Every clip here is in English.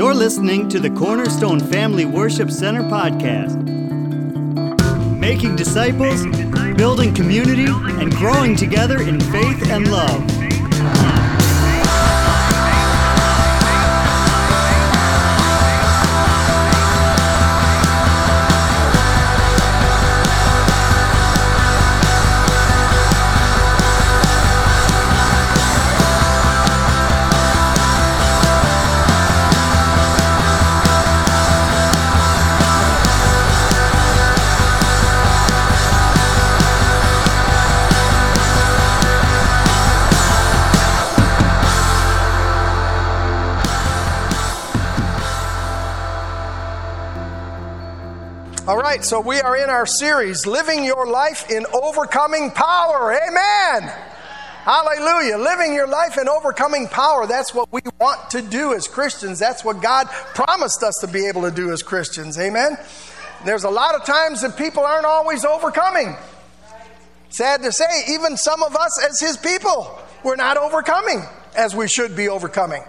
You're listening to the Cornerstone Family Worship Center podcast. Making disciples, building community, and growing together in faith and love. So we are in our series, Living Your Life in Overcoming Power. Amen. Hallelujah. Living your life in overcoming power. That's what we want to do as Christians. That's what God promised us to be able to do as Christians. Amen. There's a lot of times that people aren't always overcoming. Sad to say, even some of us as His people, we're not overcoming as we should be overcoming.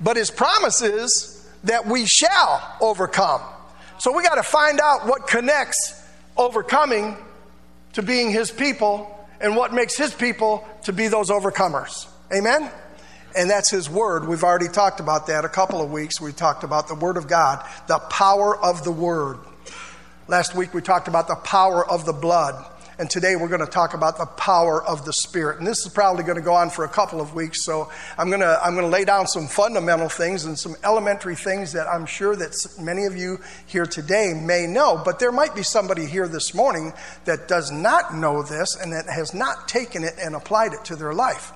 But His promise is that we shall overcome. So we got to find out what connects overcoming to being his people and what makes his people to be those overcomers. Amen? And that's his word. We've already talked about that a couple of weeks. We talked about the word of God, the power of the word. Last week we talked about the power of the blood. And today we're going to talk about the power of the Spirit. And this is probably going to go on for a couple of weeks. So I'm going to, I'm going to lay down some fundamental things and some elementary things that I'm sure that many of you here today may know. But there might be somebody here this morning that does not know this and that has not taken it and applied it to their life.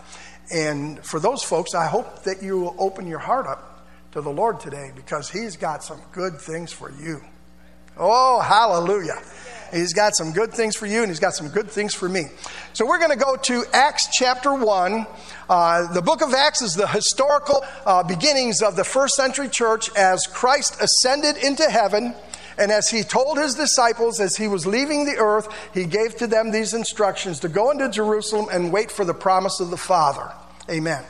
And for those folks, I hope that you will open your heart up to the Lord today because He's got some good things for you. Oh, hallelujah. He's got some good things for you, and He's got some good things for me. So we're going to go to Acts chapter 1. Uh, the book of Acts is the historical uh, beginnings of the first century church as Christ ascended into heaven. And as he told his disciples as he was leaving the earth, he gave to them these instructions to go into Jerusalem and wait for the promise of the Father. Amen.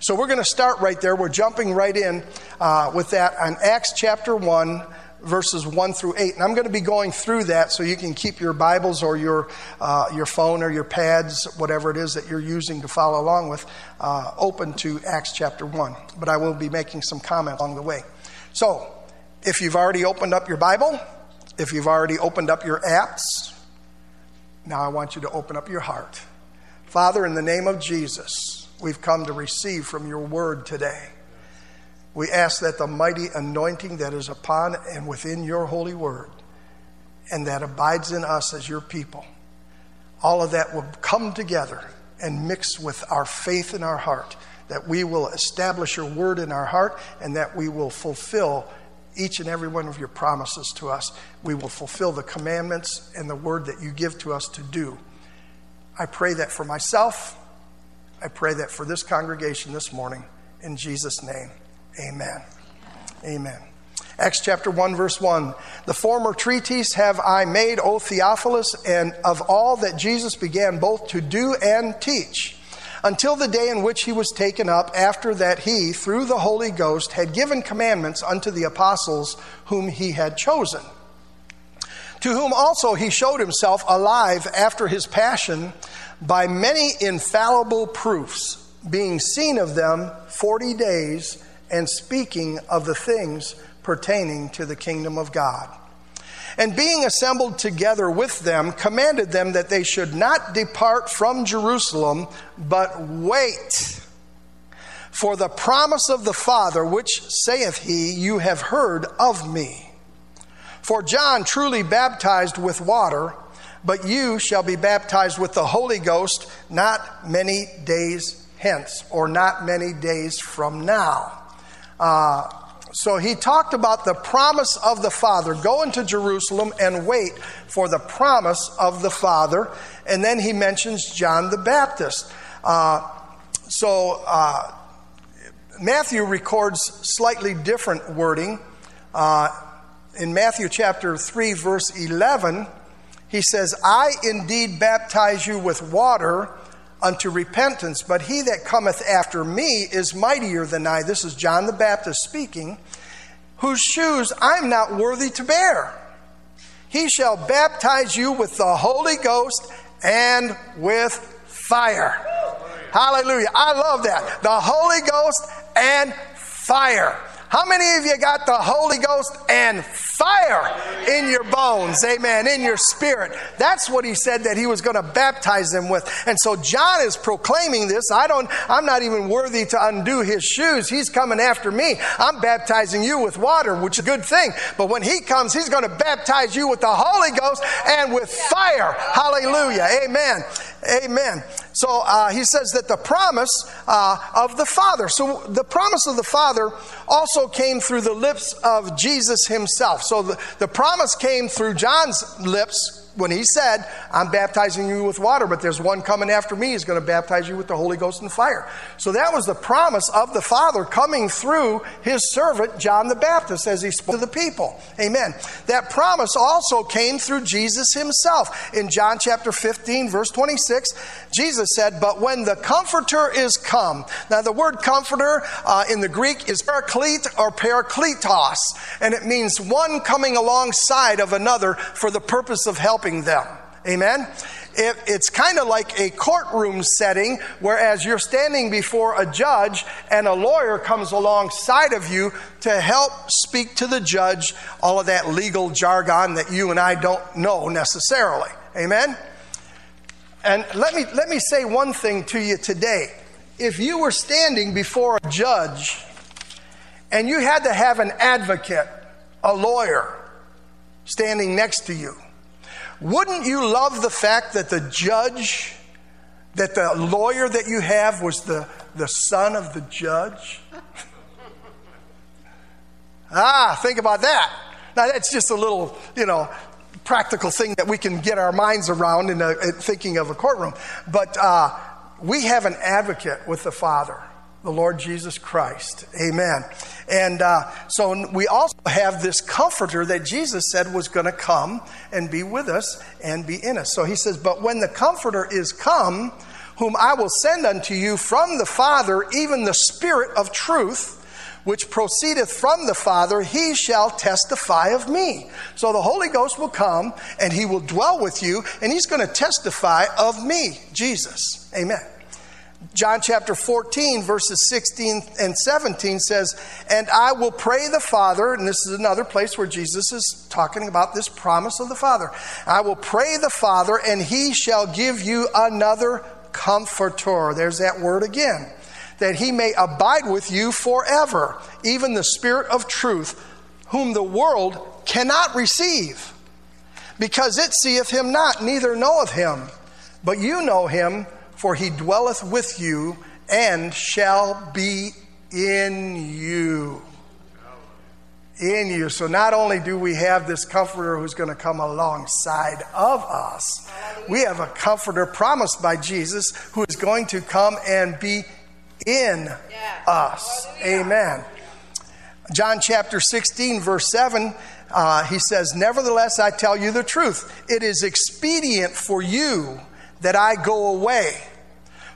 So we're going to start right there. We're jumping right in uh, with that on Acts chapter 1 verses 1 through 8. And I'm going to be going through that so you can keep your Bibles or your, uh, your phone or your pads, whatever it is that you're using to follow along with, uh, open to Acts chapter 1. But I will be making some comments along the way. So, if you've already opened up your Bible, if you've already opened up your apps, now I want you to open up your heart. Father, in the name of Jesus, we've come to receive from your word today. We ask that the mighty anointing that is upon and within your holy word and that abides in us as your people, all of that will come together and mix with our faith in our heart, that we will establish your word in our heart and that we will fulfill each and every one of your promises to us. We will fulfill the commandments and the word that you give to us to do. I pray that for myself. I pray that for this congregation this morning. In Jesus' name. Amen. Amen. Acts chapter 1, verse 1. The former treatise have I made, O Theophilus, and of all that Jesus began both to do and teach, until the day in which he was taken up, after that he, through the Holy Ghost, had given commandments unto the apostles whom he had chosen. To whom also he showed himself alive after his passion by many infallible proofs, being seen of them forty days and speaking of the things pertaining to the kingdom of God. And being assembled together with them, commanded them that they should not depart from Jerusalem, but wait for the promise of the Father, which saith he, You have heard of me. For John truly baptized with water, but you shall be baptized with the Holy Ghost not many days hence, or not many days from now. Uh, so he talked about the promise of the Father. Go into Jerusalem and wait for the promise of the Father. And then he mentions John the Baptist. Uh, so uh, Matthew records slightly different wording. Uh, in Matthew chapter 3, verse 11, he says, I indeed baptize you with water unto repentance, but he that cometh after me is mightier than I. This is John the Baptist speaking. whose shoes I'm not worthy to bear. He shall baptize you with the Holy Ghost and with fire. Hallelujah. I love that. The Holy Ghost and fire. How many of you got the Holy Ghost and fire in your bones? Amen. In your spirit. That's what he said that he was going to baptize them with. And so John is proclaiming this. I don't, I'm not even worthy to undo his shoes. He's coming after me. I'm baptizing you with water, which is a good thing. But when he comes, he's going to baptize you with the Holy Ghost and with fire. Hallelujah. Amen. Amen. So uh, he says that the promise uh, of the Father. So the promise of the Father also came through the lips of Jesus himself. So the, the promise came through John's lips when he said, I'm baptizing you with water, but there's one coming after me. He's going to baptize you with the Holy Ghost and fire. So that was the promise of the Father coming through his servant, John the Baptist, as he spoke to the people. Amen. That promise also came through Jesus himself. In John chapter 15, verse 26, Jesus said, But when the Comforter is come, now the word comforter uh, in the Greek is paraclete or parakletos, and it means one coming alongside of another for the purpose of helping them. Amen? It, it's kind of like a courtroom setting, whereas you're standing before a judge and a lawyer comes alongside of you to help speak to the judge all of that legal jargon that you and I don't know necessarily. Amen? And let me, let me say one thing to you today. If you were standing before a judge and you had to have an advocate, a lawyer, standing next to you, wouldn't you love the fact that the judge, that the lawyer that you have was the, the son of the judge? ah, think about that. Now, that's just a little, you know, practical thing that we can get our minds around in, a, in thinking of a courtroom. But uh, we have an advocate with the Father the Lord Jesus Christ. Amen. And uh, so we also have this comforter that Jesus said was going to come and be with us and be in us. So he says, But when the comforter is come, whom I will send unto you from the Father, even the Spirit of truth, which proceedeth from the Father, he shall testify of me. So the Holy Ghost will come and he will dwell with you and he's going to testify of me, Jesus. Amen. John chapter 14, verses 16 and 17 says, And I will pray the Father, and this is another place where Jesus is talking about this promise of the Father. I will pray the Father, and he shall give you another comforter. There's that word again. That he may abide with you forever, even the Spirit of truth, whom the world cannot receive, because it seeth him not, neither knoweth him. But you know him for he dwelleth with you and shall be in you. In you. So not only do we have this comforter who's going to come alongside of us, we have a comforter promised by Jesus who is going to come and be in us. Amen. John chapter 16, verse 7, uh, he says, Nevertheless, I tell you the truth. It is expedient for you that I go away.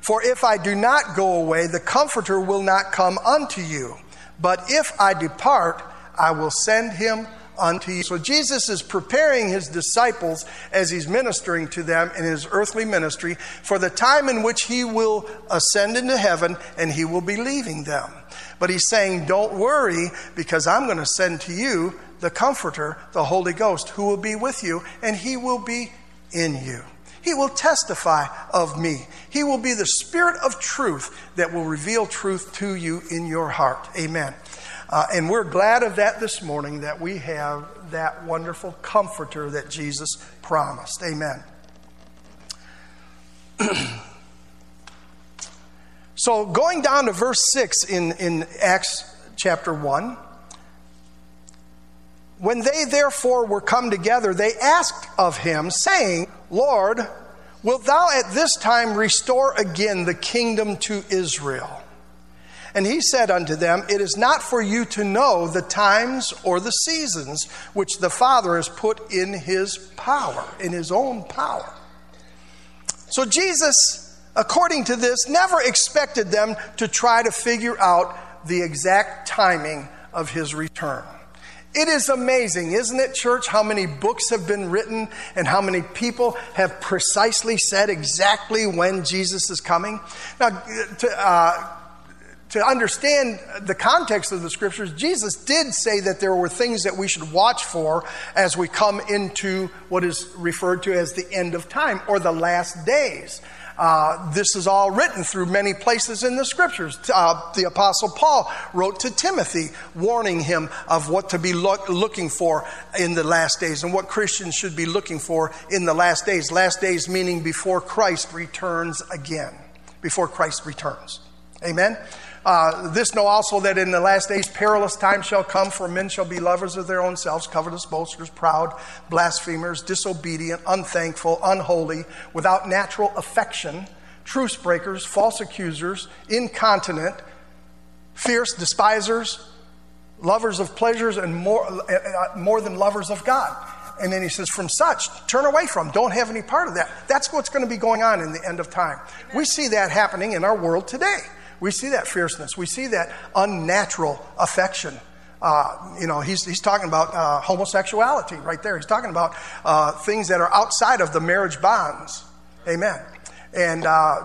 For if I do not go away, the Comforter will not come unto you. But if I depart, I will send him unto you. So Jesus is preparing his disciples as he's ministering to them in his earthly ministry for the time in which he will ascend into heaven and he will be leaving them. But he's saying, Don't worry, because I'm going to send to you the Comforter, the Holy Ghost, who will be with you, and he will be in you. He will testify of me. He will be the Spirit of truth that will reveal truth to you in your heart. Amen. Uh, and we're glad of that this morning that we have that wonderful comforter that Jesus promised. Amen. so, going down to verse 6 in, in Acts chapter 1. When they therefore were come together, they asked of him, saying, Lord, wilt thou at this time restore again the kingdom to Israel? And he said unto them, It is not for you to know the times or the seasons which the Father has put in his power, in his own power. So Jesus, according to this, never expected them to try to figure out the exact timing of his return. It is amazing, isn't it, church, how many books have been written and how many people have precisely said exactly when Jesus is coming? Now, to, uh, to understand the context of the scriptures, Jesus did say that there were things that we should watch for as we come into what is referred to as the end of time or the last days. Uh, this is all written through many places in the scriptures. Uh, the Apostle Paul wrote to Timothy, warning him of what to be look, looking for in the last days and what Christians should be looking for in the last days. Last days meaning before Christ returns again. Before Christ returns. Amen? Uh, this know also that in the last days perilous times shall come, for men shall be lovers of their own selves, covetous, boasters, proud, blasphemers, disobedient, unthankful, unholy, without natural affection, truce breakers, false accusers, incontinent, fierce, despisers, lovers of pleasures, and more, uh, uh, more than lovers of God. And then he says, from such, turn away from, don't have any part of that. That's what's going to be going on in the end of time. Amen. We see that happening in our world today. We see that fierceness. We see that unnatural affection. Uh, you know, he's, he's talking about uh, homosexuality right there. He's talking about uh, things that are outside of the marriage bonds. Amen. And uh,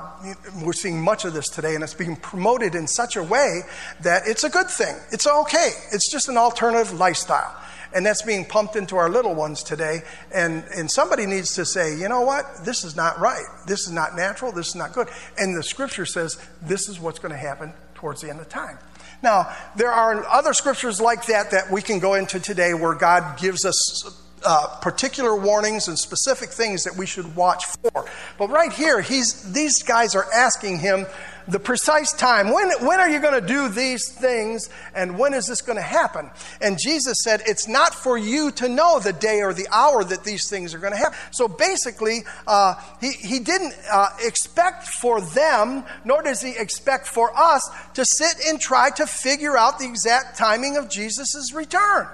we're seeing much of this today, and it's being promoted in such a way that it's a good thing. It's okay. It's just an alternative lifestyle and that's being pumped into our little ones today. And, and somebody needs to say, you know what? This is not right. This is not natural. This is not good. And the scripture says this is what's going to happen towards the end of time. Now, there are other scriptures like that that we can go into today where God gives us uh, particular warnings and specific things that we should watch for. But right here, he's, these guys are asking him the precise time. When, when are you going to do these things and when is this going to happen? And Jesus said, It's not for you to know the day or the hour that these things are going to happen. So basically, uh, he, he didn't uh, expect for them, nor does he expect for us to sit and try to figure out the exact timing of Jesus' return.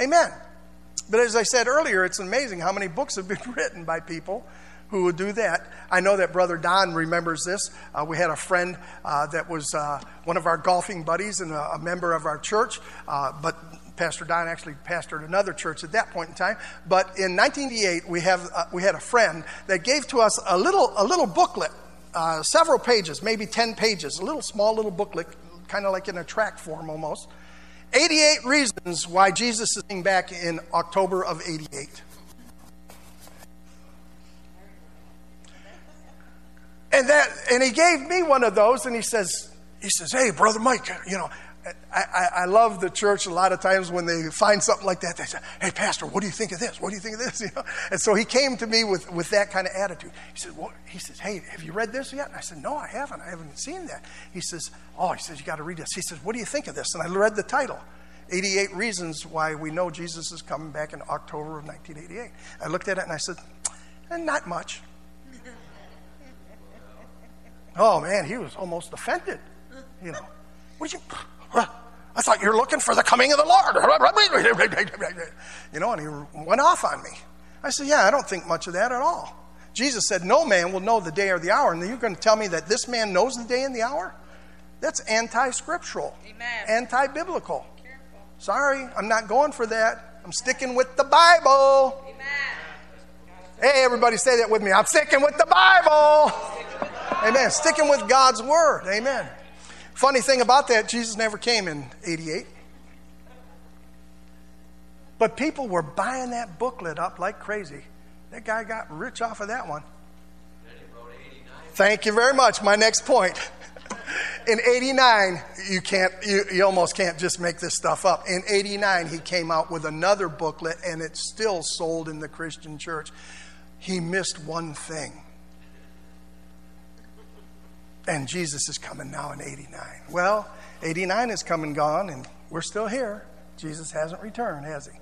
Amen. But as I said earlier, it's amazing how many books have been written by people who would do that. I know that Brother Don remembers this. Uh, we had a friend uh, that was uh, one of our golfing buddies and a, a member of our church, uh, but Pastor Don actually pastored another church at that point in time. But in 1988, we, have, uh, we had a friend that gave to us a little, a little booklet, uh, several pages, maybe 10 pages, a little small little booklet, kind of like in a tract form almost. 88 reasons why Jesus is coming back in October of 88. And that, and he gave me one of those, and he says, he says, "Hey, brother Mike, you know, I, I, I, love the church a lot of times when they find something like that, they say, Hey, Pastor, what do you think of this? What do you think of this? You know? And so he came to me with, with that kind of attitude. He said, well, he says, Hey, have you read this yet? And I said, No, I haven't. I haven't seen that. He says, Oh, he says, You got to read this. He says, What do you think of this? And I read the title 88 Reasons Why We Know Jesus is Coming Back in October of 1988. I looked at it and I said, eh, Not much. Oh man, he was almost offended. You know, what did you? I thought you were looking for the coming of the Lord. You know, and he went off on me. I said, Yeah, I don't think much of that at all. Jesus said, No man will know the day or the hour. And you're going to tell me that this man knows the day and the hour? That's anti scriptural, anti biblical. Sorry, I'm not going for that. I'm sticking with the Bible. Amen. Hey, everybody say that with me. I'm sticking with the Bible. Amen. Sticking with God's word. Amen. Funny thing about that, Jesus never came in 88. But people were buying that booklet up like crazy. That guy got rich off of that one. Thank you very much. My next point. In 89, you can't you, you almost can't just make this stuff up. In 89, he came out with another booklet and it's still sold in the Christian church. He missed one thing. And Jesus is coming now in 89. Well, 89 has come and gone, and we're still here. Jesus hasn't returned, has he?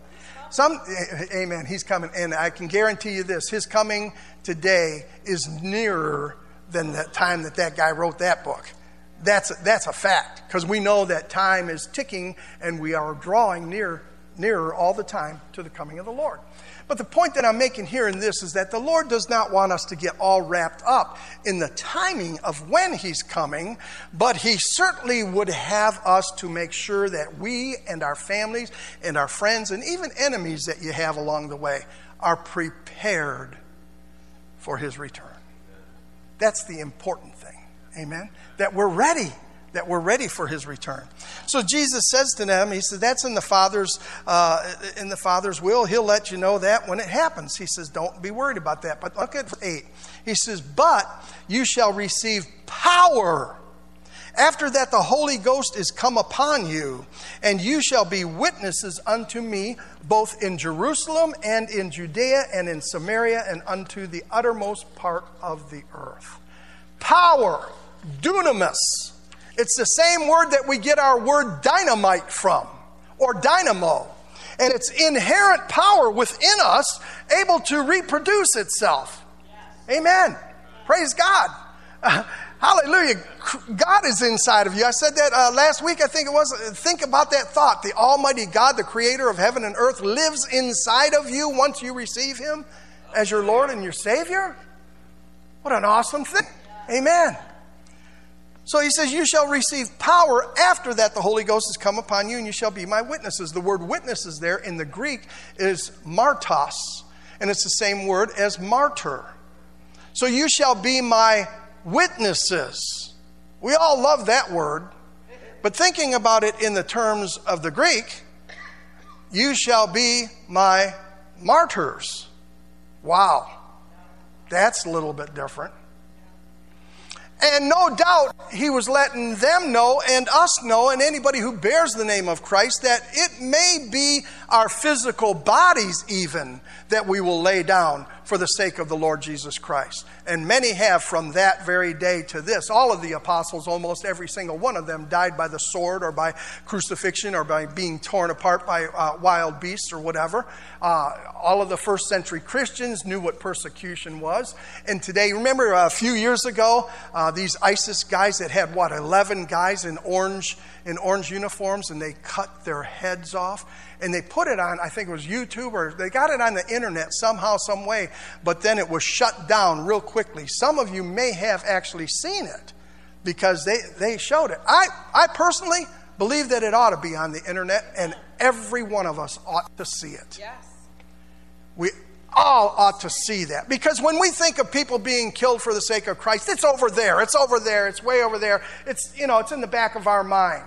Some, amen, he's coming. And I can guarantee you this his coming today is nearer than the time that that guy wrote that book. That's, that's a fact because we know that time is ticking and we are drawing near, nearer all the time to the coming of the Lord. But the point that I'm making here in this is that the Lord does not want us to get all wrapped up in the timing of when He's coming, but He certainly would have us to make sure that we and our families and our friends and even enemies that you have along the way are prepared for His return. That's the important thing. Amen? That we're ready that we're ready for his return. So Jesus says to them, he said, that's in the Father's, uh, in the Father's will. He'll let you know that when it happens. He says, don't be worried about that. But look at 8. He says, but you shall receive power. After that, the Holy Ghost is come upon you, and you shall be witnesses unto me, both in Jerusalem and in Judea and in Samaria and unto the uttermost part of the earth. Power, dunamis it's the same word that we get our word dynamite from, or dynamo. And it's inherent power within us, able to reproduce itself. Yes. Amen. Praise God. Uh, hallelujah. God is inside of you. I said that uh, last week, I think it was. Think about that thought. The Almighty God, the creator of heaven and earth, lives inside of you once you receive Him as your Lord and your Savior. What an awesome thing. Amen. So he says, You shall receive power after that the Holy Ghost has come upon you, and you shall be my witnesses. The word witnesses there in the Greek is martos, and it's the same word as martyr. So you shall be my witnesses. We all love that word, but thinking about it in the terms of the Greek, you shall be my martyrs. Wow, that's a little bit different. And no doubt he was letting them know and us know, and anybody who bears the name of Christ, that it may be our physical bodies, even, that we will lay down for the sake of the Lord Jesus Christ. And many have from that very day to this. All of the apostles, almost every single one of them, died by the sword or by crucifixion or by being torn apart by uh, wild beasts or whatever. Uh, all of the first century Christians knew what persecution was. And today, remember a few years ago, uh, these ISIS guys that had, what, 11 guys in orange, in orange uniforms and they cut their heads off? And they put it on, I think it was YouTube or they got it on the internet somehow, some way, but then it was shut down real quickly. Some of you may have actually seen it because they, they showed it. I, I personally believe that it ought to be on the internet and every one of us ought to see it. Yes. We all ought to see that because when we think of people being killed for the sake of Christ, it's over there, it's over there, it's way over there. It's, you know, it's in the back of our mind.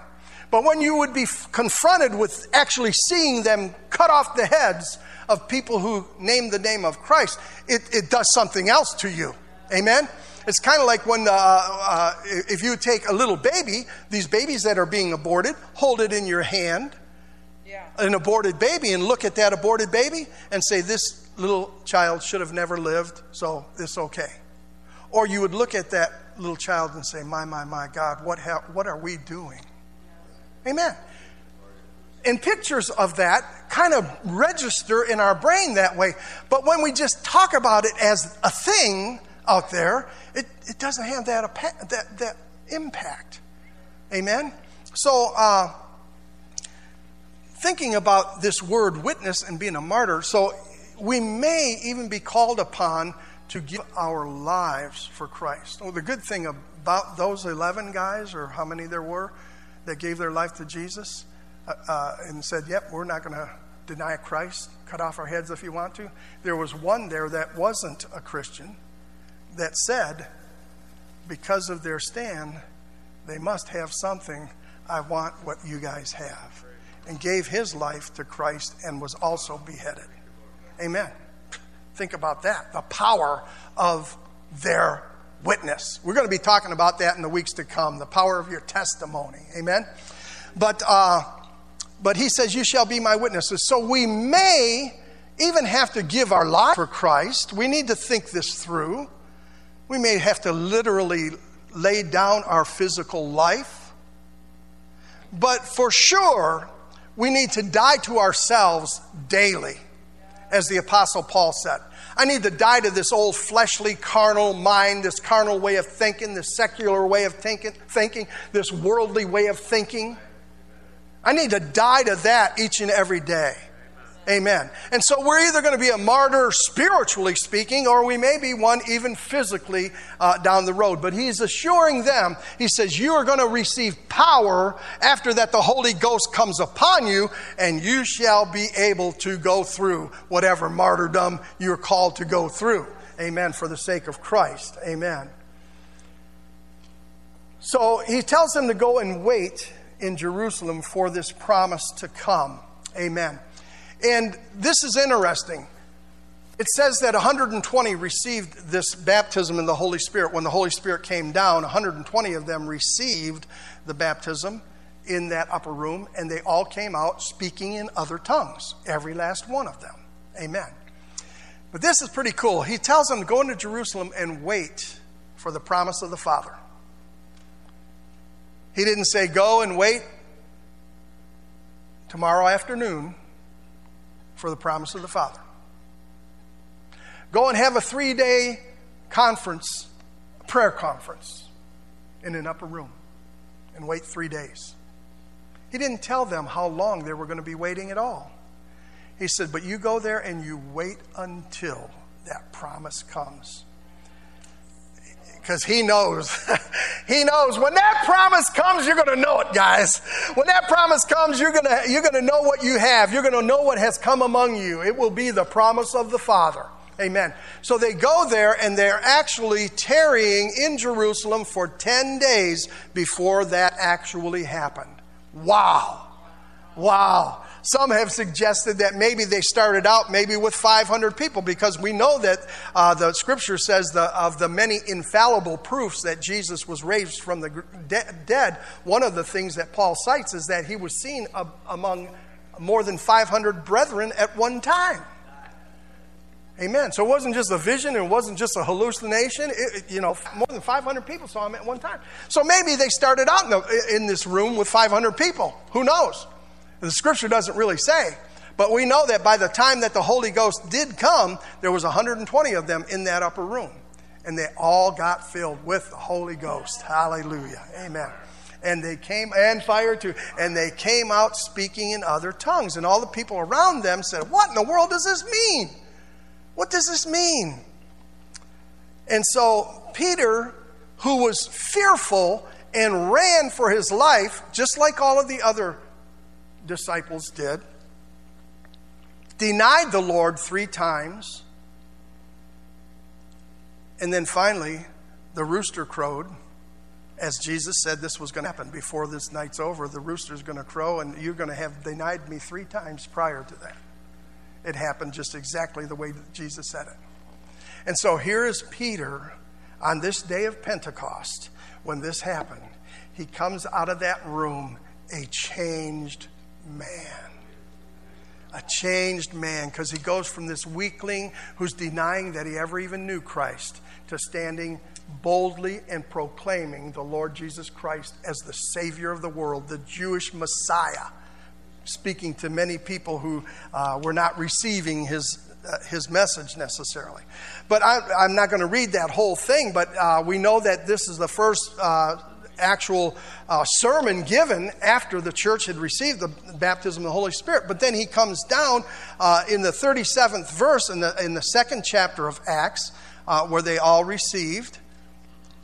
But when you would be confronted with actually seeing them cut off the heads of people who name the name of Christ, it, it does something else to you. Amen? It's kind of like when, uh, uh, if you take a little baby, these babies that are being aborted, hold it in your hand, yeah. an aborted baby, and look at that aborted baby and say, This little child should have never lived, so it's okay. Or you would look at that little child and say, My, my, my God, what, ha- what are we doing? Amen. And pictures of that kind of register in our brain that way. But when we just talk about it as a thing out there, it, it doesn't have that, that, that impact. Amen? So, uh, thinking about this word witness and being a martyr, so we may even be called upon to give our lives for Christ. Well, the good thing about those 11 guys, or how many there were, that gave their life to Jesus uh, uh, and said, Yep, we're not going to deny Christ, cut off our heads if you want to. There was one there that wasn't a Christian that said, because of their stand, they must have something. I want what you guys have. And gave his life to Christ and was also beheaded. Amen. Think about that the power of their witness. We're going to be talking about that in the weeks to come the power of your testimony. Amen? But, uh, but he says, You shall be my witnesses. So we may even have to give our life for Christ. We need to think this through. We may have to literally lay down our physical life. But for sure, we need to die to ourselves daily, as the Apostle Paul said. I need to die to this old fleshly, carnal mind, this carnal way of thinking, this secular way of thinking, thinking, this worldly way of thinking. I need to die to that each and every day. Amen. And so we're either going to be a martyr spiritually speaking, or we may be one even physically uh, down the road. But he's assuring them, he says, You are going to receive power after that the Holy Ghost comes upon you, and you shall be able to go through whatever martyrdom you're called to go through. Amen. For the sake of Christ. Amen. So he tells them to go and wait in Jerusalem for this promise to come. Amen. And this is interesting. It says that 120 received this baptism in the Holy Spirit. When the Holy Spirit came down, 120 of them received the baptism in that upper room, and they all came out speaking in other tongues, every last one of them. Amen. But this is pretty cool. He tells them to go into Jerusalem and wait for the promise of the Father. He didn't say, Go and wait tomorrow afternoon for the promise of the Father. Go and have a three day conference, a prayer conference, in an upper room and wait three days. He didn't tell them how long they were going to be waiting at all. He said, But you go there and you wait until that promise comes because he knows. he knows when that promise comes, you're going to know it, guys. When that promise comes, you're going to you're going to know what you have. You're going to know what has come among you. It will be the promise of the Father. Amen. So they go there and they're actually tarrying in Jerusalem for 10 days before that actually happened. Wow. Wow. Some have suggested that maybe they started out maybe with 500 people because we know that uh, the scripture says the, of the many infallible proofs that Jesus was raised from the de- dead, one of the things that Paul cites is that he was seen ab- among more than 500 brethren at one time. Amen. So it wasn't just a vision, it wasn't just a hallucination. It, you know, more than 500 people saw him at one time. So maybe they started out in, the, in this room with 500 people. Who knows? The scripture doesn't really say. But we know that by the time that the Holy Ghost did come, there was 120 of them in that upper room. And they all got filled with the Holy Ghost. Hallelujah. Amen. And they came, and fire too, and they came out speaking in other tongues. And all the people around them said, What in the world does this mean? What does this mean? And so Peter, who was fearful and ran for his life, just like all of the other disciples did, denied the Lord three times, and then finally, the rooster crowed. As Jesus said this was going to happen before this night's over, the rooster's going to crow, and you're going to have denied me three times prior to that. It happened just exactly the way that Jesus said it. And so here is Peter on this day of Pentecost when this happened. He comes out of that room a changed man. A changed man, because he goes from this weakling who's denying that he ever even knew Christ to standing boldly and proclaiming the Lord Jesus Christ as the Savior of the world, the Jewish Messiah, speaking to many people who uh, were not receiving his uh, his message necessarily. But I, am not going to read that whole thing, but uh, we know that this is the first uh, actual uh, sermon given after the church had received the baptism of the Holy Spirit. But then he comes down uh, in the 37th verse in the, in the second chapter of Acts, uh, where they all received.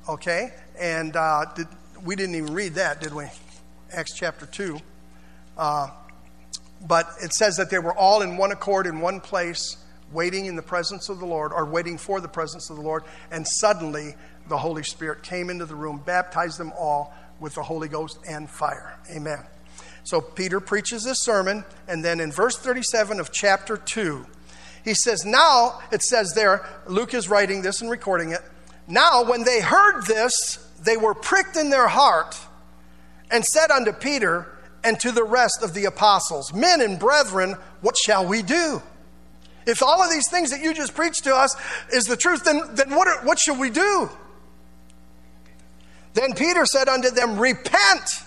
Okay? And uh, did, we didn't even read that, did we? Acts chapter 2. Uh, but it says that they were all in one accord in one place, waiting in the presence of the Lord, or waiting for the presence of the Lord, and suddenly the Holy Spirit came into the room, baptized them all with the Holy Ghost and fire. Amen. So Peter preaches this sermon, and then in verse 37 of chapter 2, he says, Now, it says there, Luke is writing this and recording it. Now, when they heard this, they were pricked in their heart and said unto Peter and to the rest of the apostles, Men and brethren, what shall we do? If all of these things that you just preached to us is the truth, then, then what, are, what should we do? Then Peter said unto them, Repent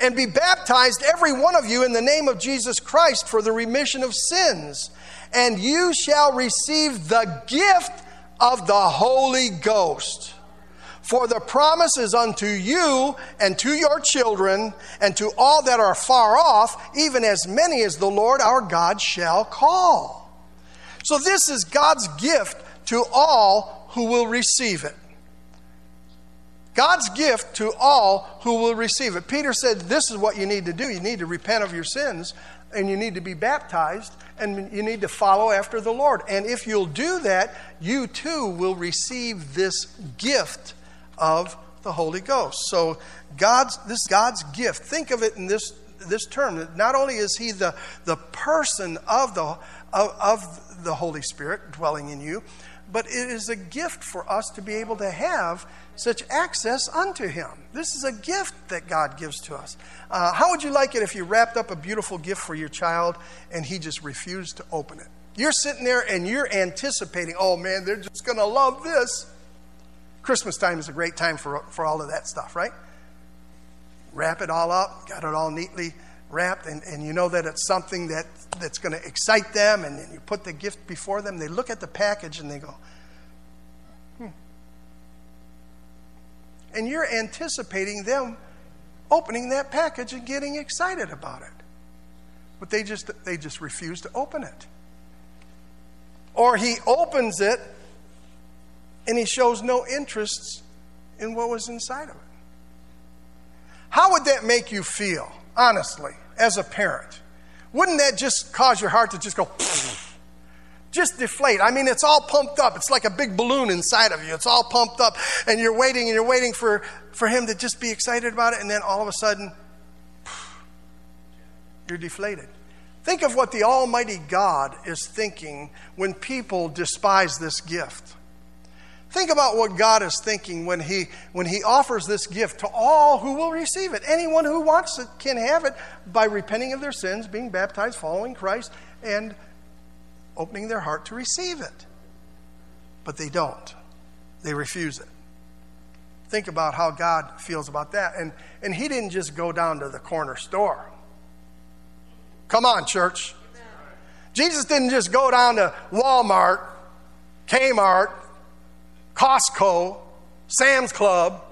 and be baptized, every one of you, in the name of Jesus Christ for the remission of sins, and you shall receive the gift of the Holy Ghost. For the promise is unto you and to your children and to all that are far off, even as many as the Lord our God shall call. So, this is God's gift to all who will receive it. God's gift to all who will receive it. Peter said, This is what you need to do. You need to repent of your sins and you need to be baptized and you need to follow after the Lord. And if you'll do that, you too will receive this gift of the Holy Ghost. So God's this God's gift. Think of it in this this term. That not only is he the, the person of the of, of the Holy Spirit dwelling in you, but it is a gift for us to be able to have such access unto Him. This is a gift that God gives to us. Uh, how would you like it if you wrapped up a beautiful gift for your child and he just refused to open it? You're sitting there and you're anticipating, oh man, they're just going to love this. Christmas time is a great time for, for all of that stuff, right? Wrap it all up, got it all neatly wrapped, and, and you know that it's something that, that's going to excite them, and you put the gift before them. They look at the package and they go, hmm. And you're anticipating them opening that package and getting excited about it. But they just, they just refuse to open it. Or he opens it and he shows no interest in what was inside of it. How would that make you feel, honestly, as a parent? Wouldn't that just cause your heart to just go, just deflate? I mean, it's all pumped up. It's like a big balloon inside of you. It's all pumped up, and you're waiting and you're waiting for, for him to just be excited about it, and then all of a sudden, you're deflated. Think of what the Almighty God is thinking when people despise this gift. Think about what God is thinking when he, when he offers this gift to all who will receive it. Anyone who wants it can have it by repenting of their sins, being baptized, following Christ, and opening their heart to receive it. But they don't, they refuse it. Think about how God feels about that. And, and He didn't just go down to the corner store. Come on, church. Jesus didn't just go down to Walmart, Kmart, Costco, Sam's Club.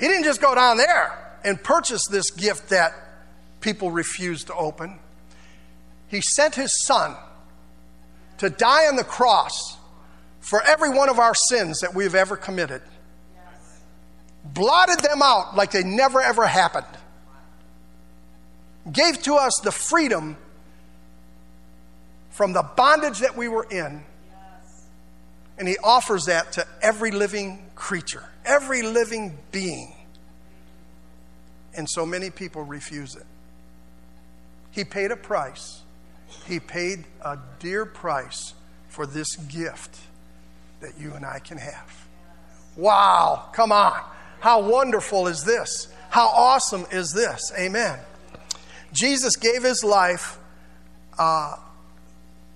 He didn't just go down there and purchase this gift that people refused to open. He sent his son to die on the cross for every one of our sins that we've ever committed. Blotted them out like they never ever happened. Gave to us the freedom from the bondage that we were in and he offers that to every living creature, every living being. And so many people refuse it. He paid a price. He paid a dear price for this gift that you and I can have. Wow, come on. How wonderful is this? How awesome is this? Amen. Jesus gave his life uh,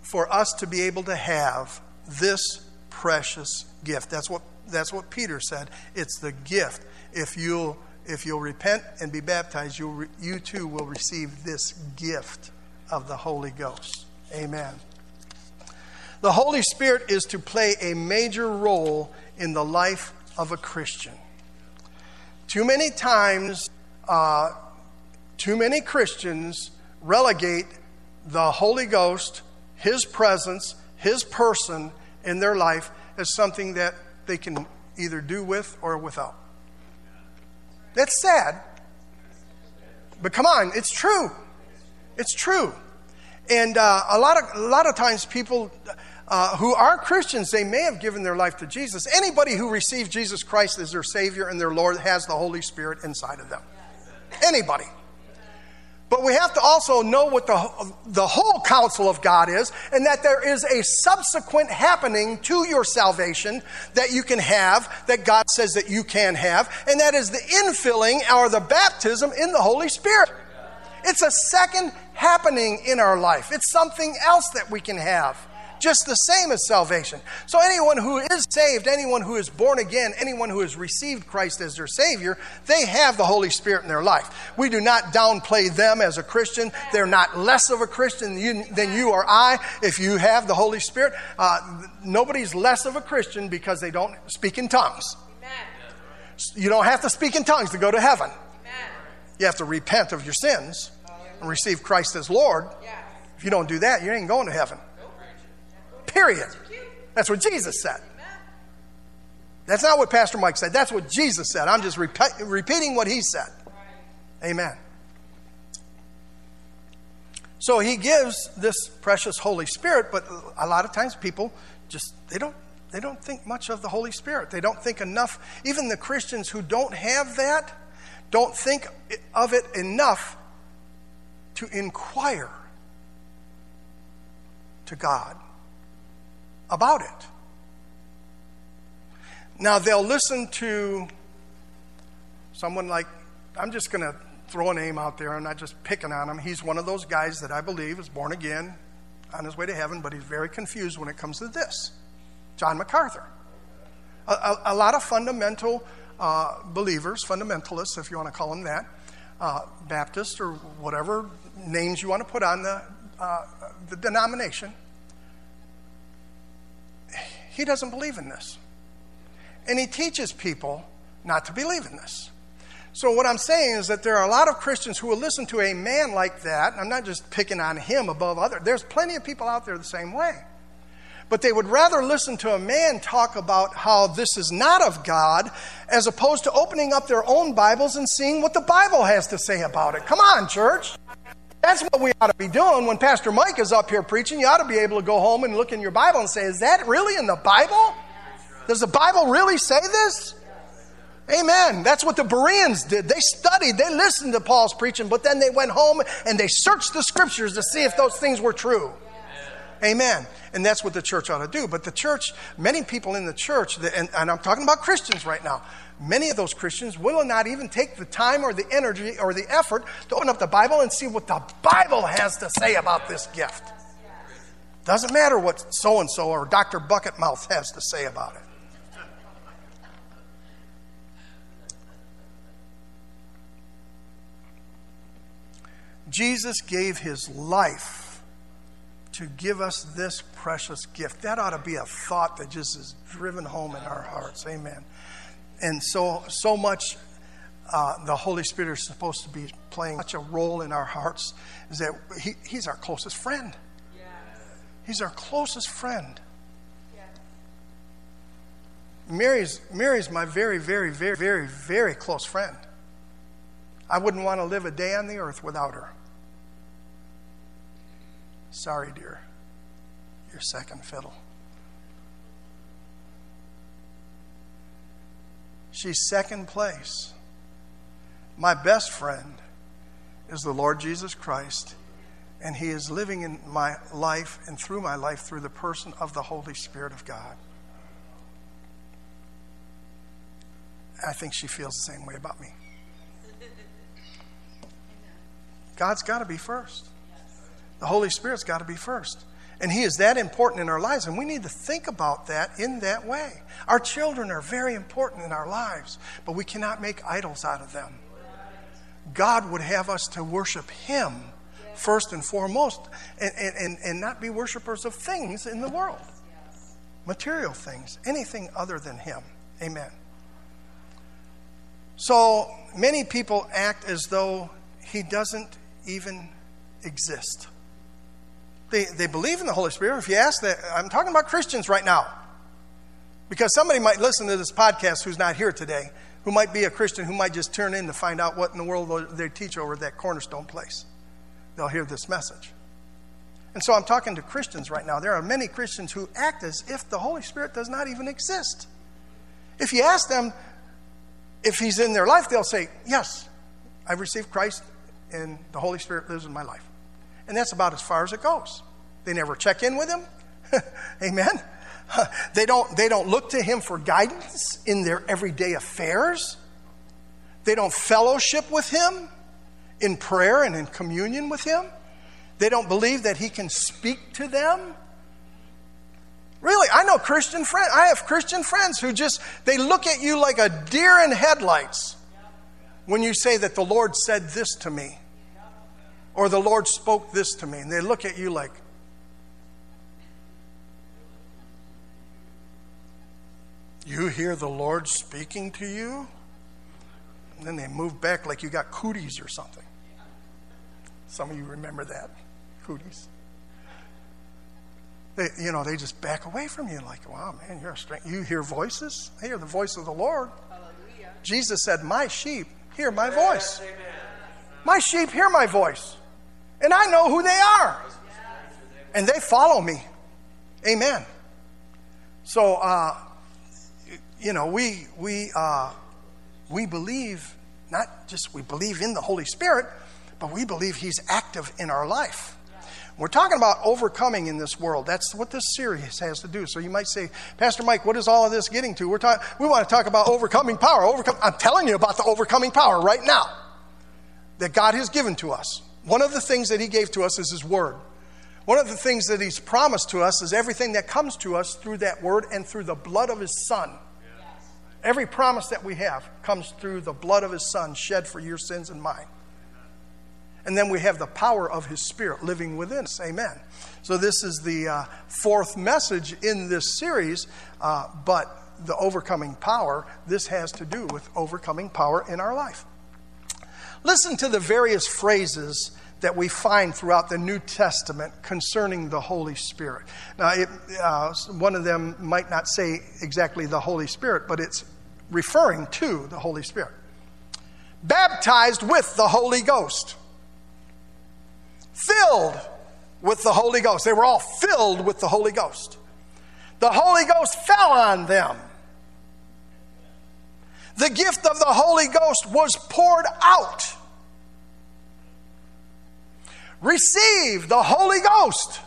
for us to be able to have this precious gift. That's what, that's what Peter said. It's the gift. If you'll, if you'll repent and be baptized, re, you too will receive this gift of the Holy Ghost. Amen. The Holy Spirit is to play a major role in the life of a Christian. Too many times, uh, too many Christians relegate the Holy Ghost, His presence, His person, in their life as something that they can either do with or without. That's sad. But come on, it's true. It's true. And uh, a, lot of, a lot of times, people uh, who are Christians, they may have given their life to Jesus. Anybody who receives Jesus Christ as their Savior and their Lord has the Holy Spirit inside of them. Anybody. But we have to also know what the, the whole counsel of God is, and that there is a subsequent happening to your salvation that you can have, that God says that you can have, and that is the infilling or the baptism in the Holy Spirit. It's a second happening in our life, it's something else that we can have just the same as salvation. So, anyone who is saved, anyone who is born again, anyone who has received Christ as their Savior, they have the Holy Spirit in their life. We do not downplay them as a Christian. They're not less of a Christian than you or I if you have the Holy Spirit. Uh, nobody's less of a Christian because they don't speak in tongues. You don't have to speak in tongues to go to heaven. You have to repent of your sins and receive Christ as Lord. If you don't do that, you ain't going to heaven. Period. That's what Jesus said. That's not what Pastor Mike said. That's what Jesus said. I'm just repeating what he said. Amen. So he gives this precious Holy Spirit, but a lot of times people just they don't they don't think much of the Holy Spirit. They don't think enough. Even the Christians who don't have that don't think of it enough to inquire to God about it. Now, they'll listen to someone like, I'm just going to throw a name out there. I'm not just picking on him. He's one of those guys that I believe is born again, on his way to heaven, but he's very confused when it comes to this John MacArthur. A, a, a lot of fundamental uh, believers, fundamentalists, if you want to call them that, uh, Baptist or whatever names you want to put on the, uh, the denomination, he doesn't believe in this. And he teaches people not to believe in this. So, what I'm saying is that there are a lot of Christians who will listen to a man like that. I'm not just picking on him above others, there's plenty of people out there the same way. But they would rather listen to a man talk about how this is not of God as opposed to opening up their own Bibles and seeing what the Bible has to say about it. Come on, church. That's what we ought to be doing when Pastor Mike is up here preaching. You ought to be able to go home and look in your Bible and say, Is that really in the Bible? Does the Bible really say this? Amen. That's what the Bereans did. They studied, they listened to Paul's preaching, but then they went home and they searched the scriptures to see if those things were true. Amen. And that's what the church ought to do. But the church, many people in the church, and, I'm talking about Christians right now, many of those Christians will not even take the time or the energy or the effort to open up the Bible and see what the Bible has to say about this gift. Doesn't matter what so and so or Dr. Bucketmouth has to say about it. Jesus gave his life to give us this precious gift. That ought to be a thought that just is driven home in our hearts. Amen. And so, so much uh, the Holy Spirit is supposed to be playing such a role in our hearts is that he, He's our closest friend. Yes. He's our closest friend. Yes. Mary's, Mary's my very, very, very, very, very close friend. I wouldn't want to live a day on the earth without her. Sorry, dear. Your second fiddle. She's second place. My best friend is the Lord Jesus Christ, and He is living in my life and through my life through the person of the Holy Spirit of God. I think she feels the same way about me. God's got to be first. The Holy Spirit's got to be first. And He is that important in our lives, and we need to think about that in that way. Our children are very important in our lives, but we cannot make idols out of them. God would have us to worship Him first and foremost, and, and, and not be worshipers of things in the world material things, anything other than Him. Amen. So many people act as though He doesn't even exist. They, they believe in the Holy Spirit. If you ask that, I'm talking about Christians right now. Because somebody might listen to this podcast who's not here today, who might be a Christian, who might just turn in to find out what in the world they teach over at that cornerstone place. They'll hear this message. And so I'm talking to Christians right now. There are many Christians who act as if the Holy Spirit does not even exist. If you ask them if He's in their life, they'll say, Yes, I've received Christ and the Holy Spirit lives in my life. And that's about as far as it goes. They never check in with him. Amen. They don't, they don't look to him for guidance in their everyday affairs. They don't fellowship with him in prayer and in communion with him. They don't believe that he can speak to them. Really, I know Christian friends. I have Christian friends who just they look at you like a deer in headlights when you say that the Lord said this to me. Or the Lord spoke this to me. And they look at you like, You hear the Lord speaking to you? And then they move back like you got cooties or something. Some of you remember that. Cooties. They, you know, they just back away from you like, wow, man, you're a strength. You hear voices? I hear the voice of the Lord. Hallelujah. Jesus said, My sheep hear my voice. Amen. My sheep hear my voice. And I know who they are. And they follow me. Amen. So, uh, you know, we, we, uh, we believe, not just we believe in the Holy Spirit, but we believe He's active in our life. We're talking about overcoming in this world. That's what this series has to do. So you might say, Pastor Mike, what is all of this getting to? We're talking, we want to talk about overcoming power. Overcome, I'm telling you about the overcoming power right now that God has given to us. One of the things that He gave to us is His Word. One of the things that He's promised to us is everything that comes to us through that Word and through the blood of His Son. Every promise that we have comes through the blood of His Son shed for your sins and mine. And then we have the power of His Spirit living within us. Amen. So, this is the uh, fourth message in this series, uh, but the overcoming power, this has to do with overcoming power in our life. Listen to the various phrases that we find throughout the New Testament concerning the Holy Spirit. Now, it, uh, one of them might not say exactly the Holy Spirit, but it's referring to the Holy Spirit. Baptized with the Holy Ghost filled with the Holy Ghost. They were all filled with the Holy Ghost. The Holy Ghost fell on them. The gift of the Holy Ghost was poured out. Receive the Holy Ghost.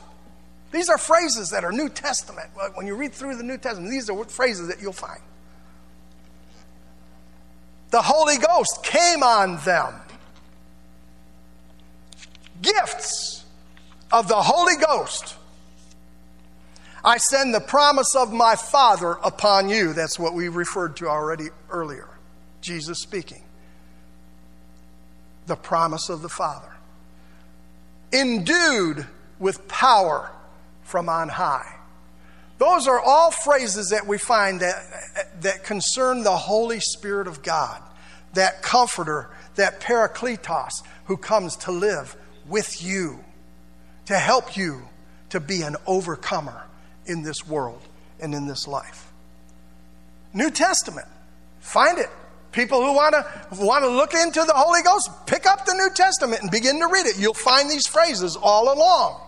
These are phrases that are New Testament. When you read through the New Testament, these are phrases that you'll find. The Holy Ghost came on them gifts of the Holy Ghost. I send the promise of my Father upon you. That's what we referred to already earlier. Jesus speaking. The promise of the Father. Endued with power from on high. Those are all phrases that we find that, that concern the Holy Spirit of God, that comforter, that parakletos who comes to live with you to help you to be an overcomer in this world and in this life. New Testament, find it. People who want to want to look into the Holy Ghost, pick up the New Testament and begin to read it. You'll find these phrases all along.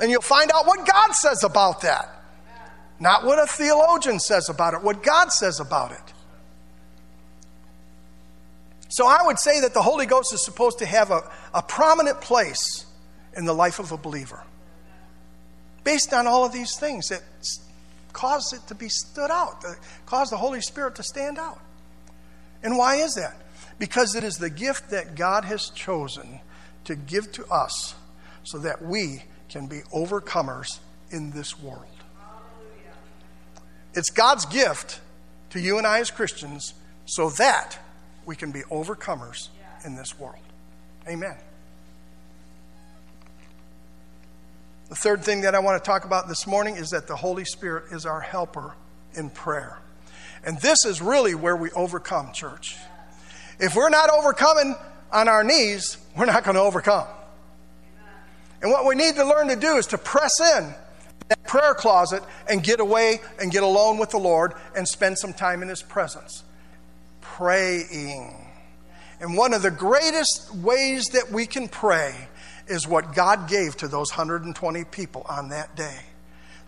And you'll find out what God says about that. Not what a theologian says about it, what God says about it. So I would say that the Holy Ghost is supposed to have a, a prominent place in the life of a believer based on all of these things that cause it to be stood out, that cause the Holy Spirit to stand out. And why is that? Because it is the gift that God has chosen to give to us so that we can be overcomers in this world. It's God's gift to you and I as Christians so that we can be overcomers in this world. Amen. The third thing that I want to talk about this morning is that the Holy Spirit is our helper in prayer. And this is really where we overcome, church. If we're not overcoming on our knees, we're not going to overcome. And what we need to learn to do is to press in that prayer closet and get away and get alone with the Lord and spend some time in His presence praying. And one of the greatest ways that we can pray is what God gave to those 120 people on that day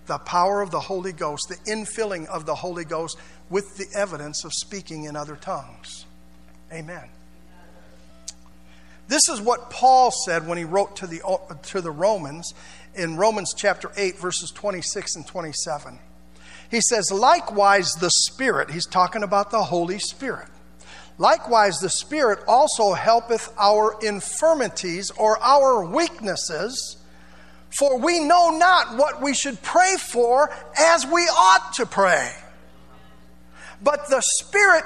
the power of the Holy Ghost, the infilling of the Holy Ghost with the evidence of speaking in other tongues. Amen. This is what Paul said when he wrote to the, to the Romans in Romans chapter 8, verses 26 and 27. He says, Likewise, the Spirit, he's talking about the Holy Spirit. Likewise, the Spirit also helpeth our infirmities or our weaknesses, for we know not what we should pray for as we ought to pray. But the Spirit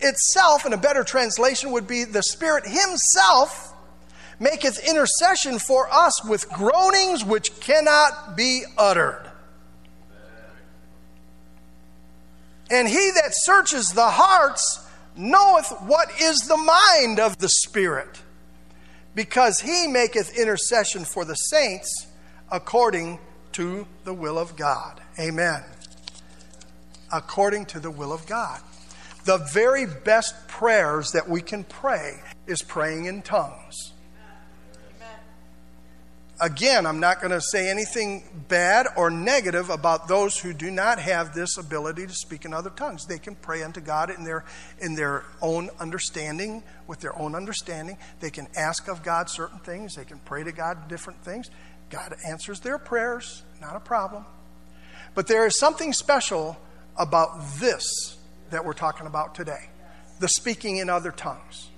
itself, and a better translation would be the Spirit Himself, maketh intercession for us with groanings which cannot be uttered. And he that searches the hearts knoweth what is the mind of the Spirit, because he maketh intercession for the saints according to the will of God. Amen. According to the will of God. The very best prayers that we can pray is praying in tongues. Again, I'm not going to say anything bad or negative about those who do not have this ability to speak in other tongues. They can pray unto God in their, in their own understanding, with their own understanding. They can ask of God certain things. They can pray to God different things. God answers their prayers, not a problem. But there is something special about this that we're talking about today the speaking in other tongues.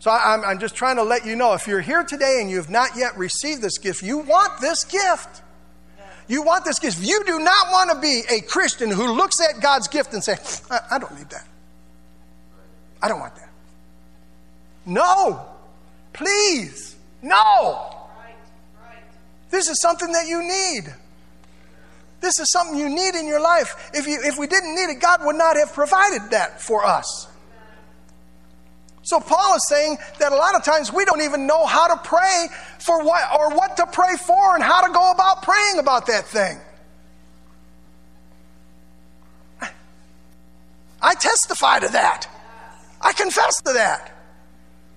So I'm, I'm just trying to let you know if you're here today and you have not yet received this gift, you want this gift. You want this gift. You do not want to be a Christian who looks at God's gift and say, I, I don't need that. I don't want that. No. Please. No. This is something that you need. This is something you need in your life. If, you, if we didn't need it, God would not have provided that for us. So Paul is saying that a lot of times we don't even know how to pray for what or what to pray for and how to go about praying about that thing. I testify to that. I confess to that.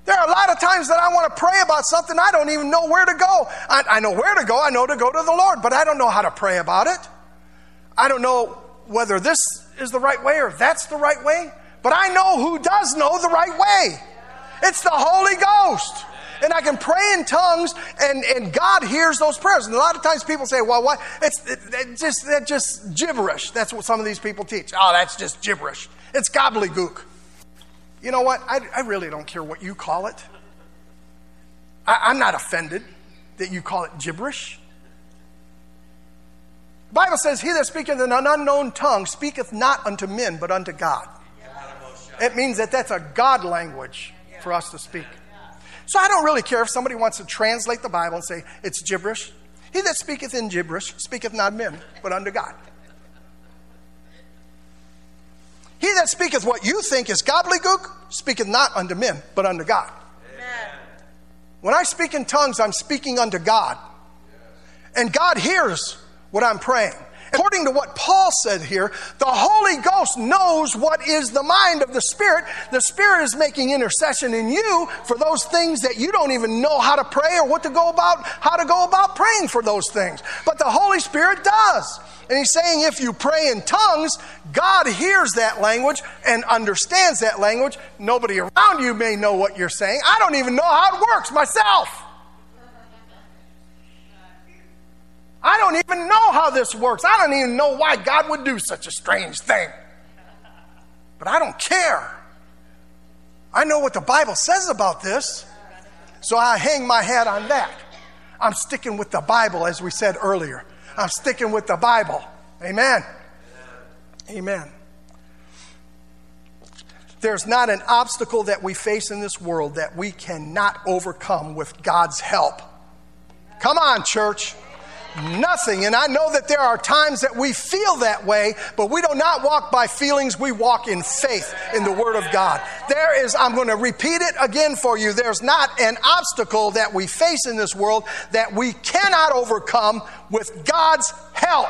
There are a lot of times that I want to pray about something, I don't even know where to go. I, I, know where to go, I know to go to the Lord, but I don't know how to pray about it. I don't know whether this is the right way or that's the right way. But I know who does know the right way. It's the Holy Ghost. And I can pray in tongues, and, and God hears those prayers. And a lot of times people say, well, what? It's it, it just, that's just gibberish. That's what some of these people teach. Oh, that's just gibberish. It's gobbledygook. You know what? I, I really don't care what you call it. I, I'm not offended that you call it gibberish. The Bible says, He that speaketh in an unknown tongue speaketh not unto men, but unto God. It means that that's a God language for us to speak. So I don't really care if somebody wants to translate the Bible and say it's gibberish. He that speaketh in gibberish speaketh not men, but unto God. He that speaketh what you think is gobbledygook speaketh not unto men, but unto God. Amen. When I speak in tongues, I'm speaking unto God. And God hears what I'm praying. According to what Paul said here, the Holy Ghost knows what is the mind of the Spirit. The Spirit is making intercession in you for those things that you don't even know how to pray or what to go about, how to go about praying for those things. But the Holy Spirit does. And he's saying if you pray in tongues, God hears that language and understands that language. Nobody around you may know what you're saying. I don't even know how it works myself. I don't even know how this works. I don't even know why God would do such a strange thing. But I don't care. I know what the Bible says about this, so I hang my hat on that. I'm sticking with the Bible, as we said earlier. I'm sticking with the Bible. Amen. Amen. There's not an obstacle that we face in this world that we cannot overcome with God's help. Come on, church nothing. And I know that there are times that we feel that way, but we do not walk by feelings. We walk in faith in the Word of God. There is, I'm going to repeat it again for you. There's not an obstacle that we face in this world that we cannot overcome with God's help.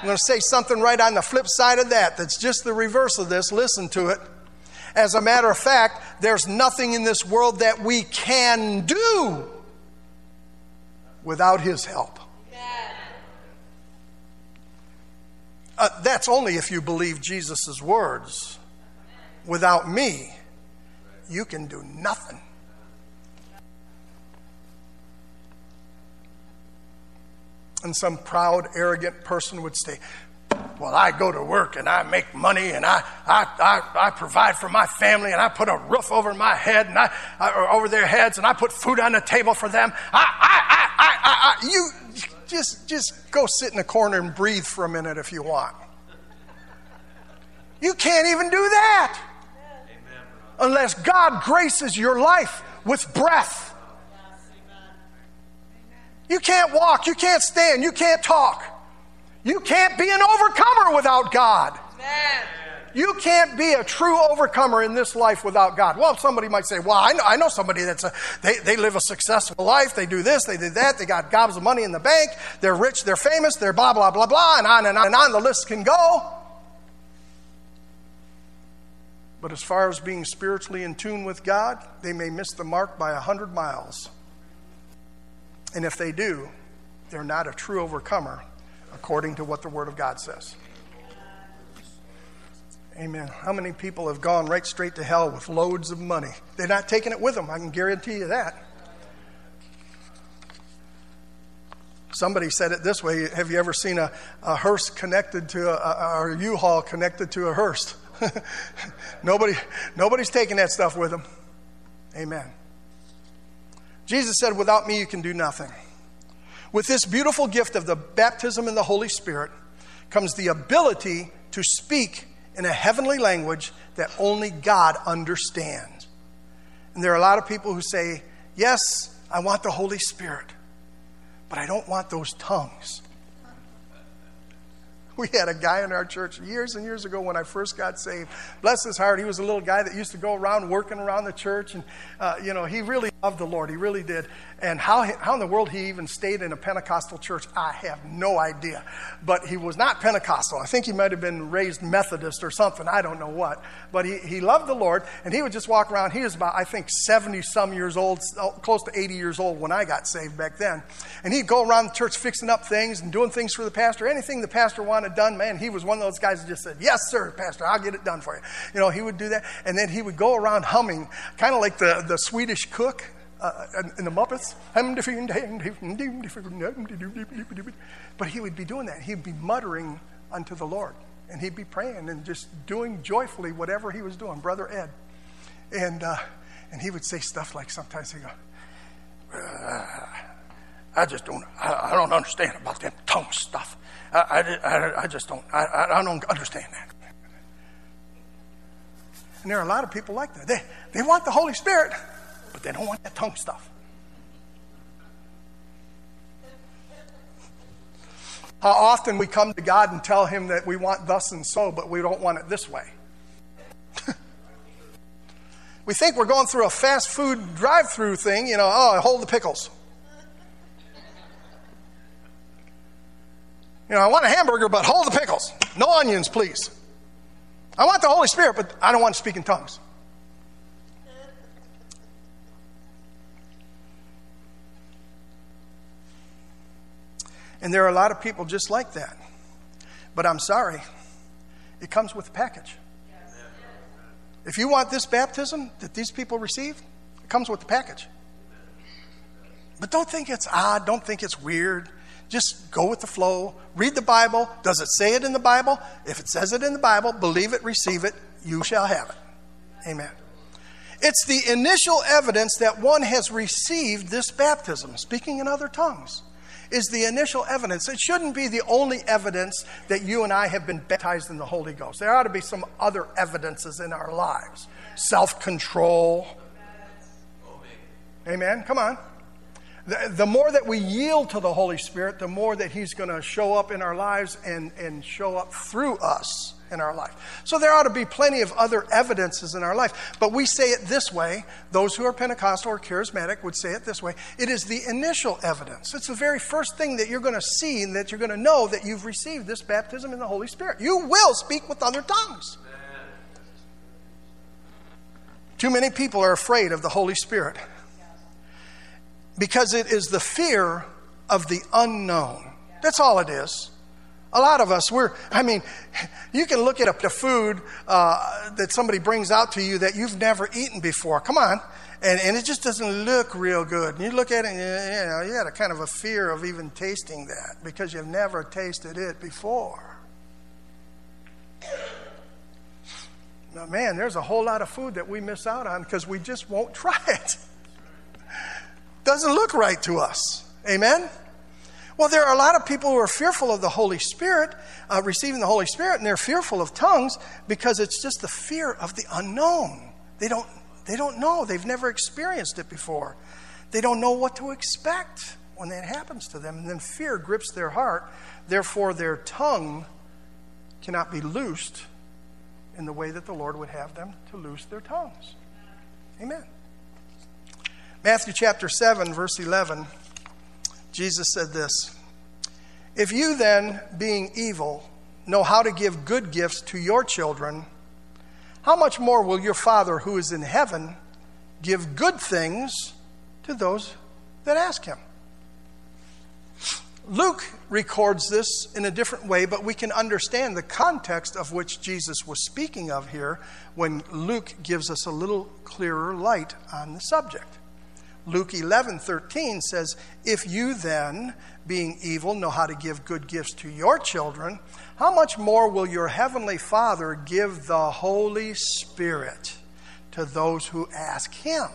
I'm going to say something right on the flip side of that that's just the reverse of this. Listen to it. As a matter of fact, there's nothing in this world that we can do without His help. Uh, that's only if you believe Jesus' words. Without me, you can do nothing. And some proud, arrogant person would say, well, I go to work and I make money and I, I, I, I provide for my family and I put a roof over my head and I, I over their heads and I put food on the table for them. I, I, I, I, I, you just, just go sit in a corner and breathe for a minute if you want. You can't even do that unless God graces your life with breath. You can't walk, you can't stand, you can't talk. You can't be an overcomer without God. Amen. You can't be a true overcomer in this life without God. Well, somebody might say, well, I know, I know somebody that's a, they, they live a successful life. They do this, they do that. They got gobs of money in the bank. They're rich, they're famous, they're blah, blah, blah, blah, and on and on and on. The list can go. But as far as being spiritually in tune with God, they may miss the mark by a hundred miles. And if they do, they're not a true overcomer according to what the Word of God says. Amen. How many people have gone right straight to hell with loads of money? They're not taking it with them, I can guarantee you that. Somebody said it this way Have you ever seen a, a hearse connected to a, or a U-Haul connected to a hearse? Nobody, nobody's taking that stuff with them. Amen. Jesus said, Without me, you can do nothing. With this beautiful gift of the baptism in the Holy Spirit comes the ability to speak in a heavenly language that only God understands. And there are a lot of people who say, Yes, I want the Holy Spirit, but I don't want those tongues. We had a guy in our church years and years ago when I first got saved. Bless his heart, he was a little guy that used to go around working around the church, and uh, you know he really loved the Lord. He really did. And how, how in the world he even stayed in a Pentecostal church, I have no idea. But he was not Pentecostal. I think he might have been raised Methodist or something. I don't know what. But he, he loved the Lord, and he would just walk around. He was about, I think, 70 some years old, oh, close to 80 years old when I got saved back then. And he'd go around the church fixing up things and doing things for the pastor. Anything the pastor wanted done, man, he was one of those guys that just said, Yes, sir, Pastor, I'll get it done for you. You know, he would do that. And then he would go around humming, kind of like the, the Swedish cook uh, in the Muppets. But he would be doing that. He'd be muttering unto the Lord. And he'd be praying and just doing joyfully whatever he was doing, Brother Ed. And, uh, and he would say stuff like sometimes he'd go, uh, I just don't, I, I, don't understand about that tongue stuff. I, I, I just don't, I, I don't understand that. And there are a lot of people like that. They, they want the Holy Spirit, but they don't want that tongue stuff. How often we come to God and tell Him that we want thus and so, but we don't want it this way. we think we're going through a fast food drive through thing, you know, oh, hold the pickles. You know, I want a hamburger, but hold the pickles. No onions, please. I want the Holy Spirit, but I don't want to speak in tongues. And there are a lot of people just like that. But I'm sorry, it comes with a package. If you want this baptism that these people receive, it comes with the package. But don't think it's odd, don't think it's weird. Just go with the flow. Read the Bible. Does it say it in the Bible? If it says it in the Bible, believe it, receive it, you shall have it. Amen. It's the initial evidence that one has received this baptism, speaking in other tongues is the initial evidence. It shouldn't be the only evidence that you and I have been baptized in the Holy Ghost. There ought to be some other evidences in our lives self control. Amen. Come on. The, the, more that we yield to the Holy Spirit, the more that He's going to show up in our lives and, and show up through us in our life. So there ought to be plenty of other evidences in our life. But we say it this way those who are Pentecostal or charismatic would say it this way it is the initial evidence. It's the very first thing that you're going to see and that you're going to know that you've received this baptism in the Holy Spirit. You will speak with other tongues. Too many people are afraid of the Holy Spirit because it is the fear of the unknown. That's all it is. A lot of us, we're, I mean, you can look at the food uh, that somebody brings out to you that you've never eaten before. Come on. And, and it just doesn't look real good. And you look at it and you, you know, you got a kind of a fear of even tasting that because you've never tasted it before. Now, man, there's a whole lot of food that we miss out on because we just won't try it. Doesn't look right to us. Amen? Well, there are a lot of people who are fearful of the Holy Spirit, uh, receiving the Holy Spirit, and they're fearful of tongues because it's just the fear of the unknown. They don't, they don't know, they've never experienced it before. They don't know what to expect when that happens to them. And then fear grips their heart. Therefore, their tongue cannot be loosed in the way that the Lord would have them to loose their tongues. Amen. Matthew chapter 7, verse 11, Jesus said this If you then, being evil, know how to give good gifts to your children, how much more will your Father who is in heaven give good things to those that ask him? Luke records this in a different way, but we can understand the context of which Jesus was speaking of here when Luke gives us a little clearer light on the subject. Luke 11 13 says, If you then, being evil, know how to give good gifts to your children, how much more will your heavenly Father give the Holy Spirit to those who ask Him?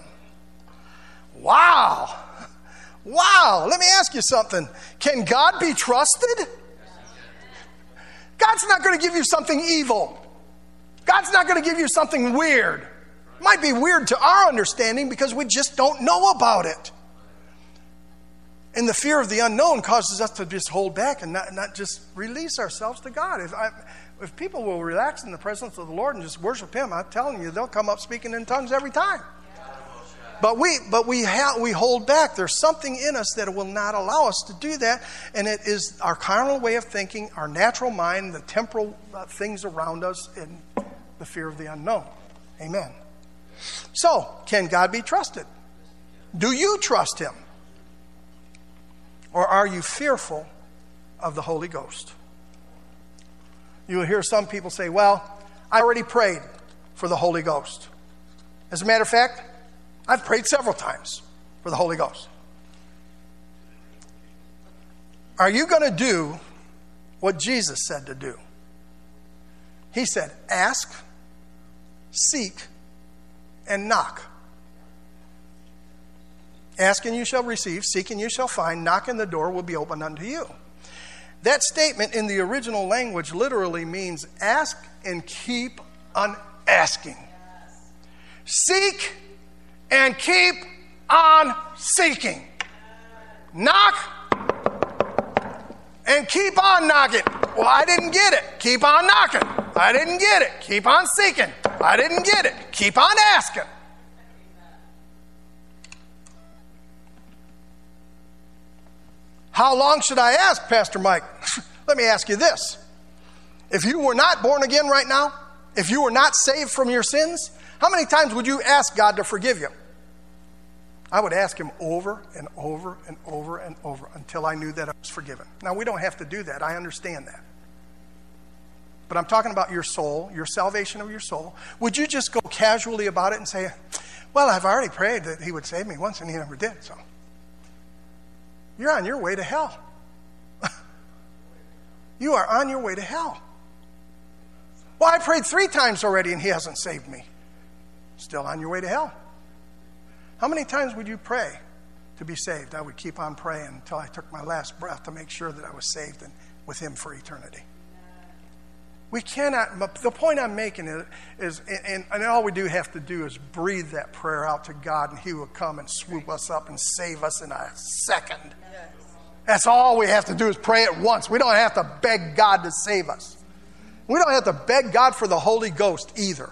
Wow! Wow, let me ask you something. Can God be trusted? God's not going to give you something evil. God's not going to give you something weird. Might be weird to our understanding because we just don't know about it. And the fear of the unknown causes us to just hold back and not, not just release ourselves to God. If, I, if people will relax in the presence of the Lord and just worship Him, I'm telling you, they'll come up speaking in tongues every time. But we, but we, ha- we hold back. There's something in us that will not allow us to do that, and it is our carnal way of thinking, our natural mind, the temporal uh, things around us, and the fear of the unknown. Amen. So, can God be trusted? Do you trust Him? Or are you fearful of the Holy Ghost? You will hear some people say, Well, I already prayed for the Holy Ghost. As a matter of fact, I've prayed several times for the Holy Ghost. Are you going to do what Jesus said to do? He said, Ask, seek, and knock. Ask and you shall receive, seek and you shall find, knock and the door will be opened unto you. That statement in the original language literally means ask and keep on asking. Seek and keep on seeking. Knock and keep on knocking. Well, I didn't get it. Keep on knocking. I didn't get it. Keep on seeking. I didn't get it. Keep on asking. How long should I ask, Pastor Mike? Let me ask you this. If you were not born again right now, if you were not saved from your sins, how many times would you ask God to forgive you? I would ask Him over and over and over and over until I knew that I was forgiven. Now, we don't have to do that. I understand that. But I'm talking about your soul, your salvation of your soul. Would you just go casually about it and say, Well, I've already prayed that He would save me once and He never did, so. You're on your way to hell. you are on your way to hell. Well, I prayed three times already and He hasn't saved me. Still on your way to hell. How many times would you pray to be saved? I would keep on praying until I took my last breath to make sure that I was saved and with Him for eternity. We cannot, the point I'm making is, and, and, all we do have to do is breathe that prayer out to God, and He will come and swoop us up and save us in a second. That's all we have to do is pray it once. We don't have to beg God to save us. We don't have to beg God for the Holy Ghost either.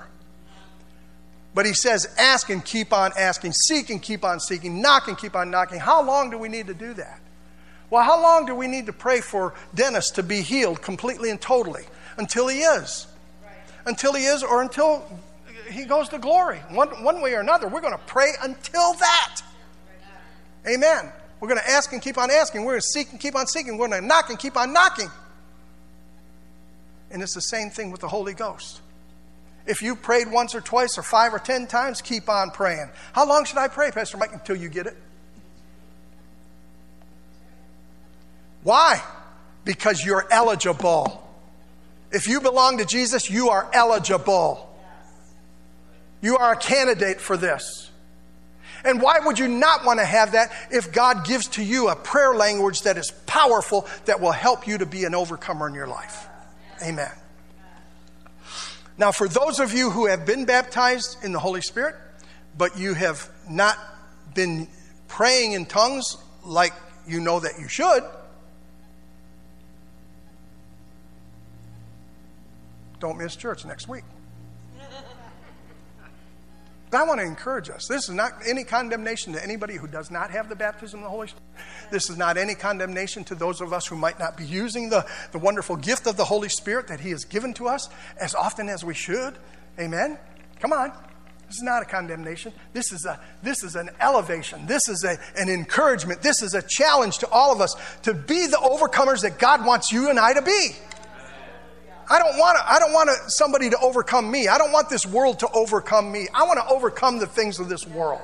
But he says, ask and keep on asking, seek and keep on seeking, knock and keep on knocking. How long do we need to do that? Well, how long do we need to pray for Dennis to be healed completely and totally? Until he is. Right. Until he is, or until he goes to glory. One, one way or another, we're going to pray until that. Amen. We're going to ask and keep on asking. We're going to seek and keep on seeking. We're going to knock and keep on knocking. And it's the same thing with the Holy Ghost. If you prayed once or twice or five or ten times, keep on praying. How long should I pray, Pastor Mike, until you get it? Why? Because you're eligible. If you belong to Jesus, you are eligible. You are a candidate for this. And why would you not want to have that if God gives to you a prayer language that is powerful that will help you to be an overcomer in your life? Amen. Now, for those of you who have been baptized in the Holy Spirit, but you have not been praying in tongues like you know that you should, don't miss church next week. But I want to encourage us. This is not any condemnation to anybody who does not have the baptism of the Holy Spirit. This is not any condemnation to those of us who might not be using the, the wonderful gift of the Holy Spirit that He has given to us as often as we should. Amen? Come on. This is not a condemnation. This is, a, this is an elevation. This is a, an encouragement. This is a challenge to all of us to be the overcomers that God wants you and I to be. I don't want to, I don't want somebody to overcome me. I don't want this world to overcome me. I want to overcome the things of this world.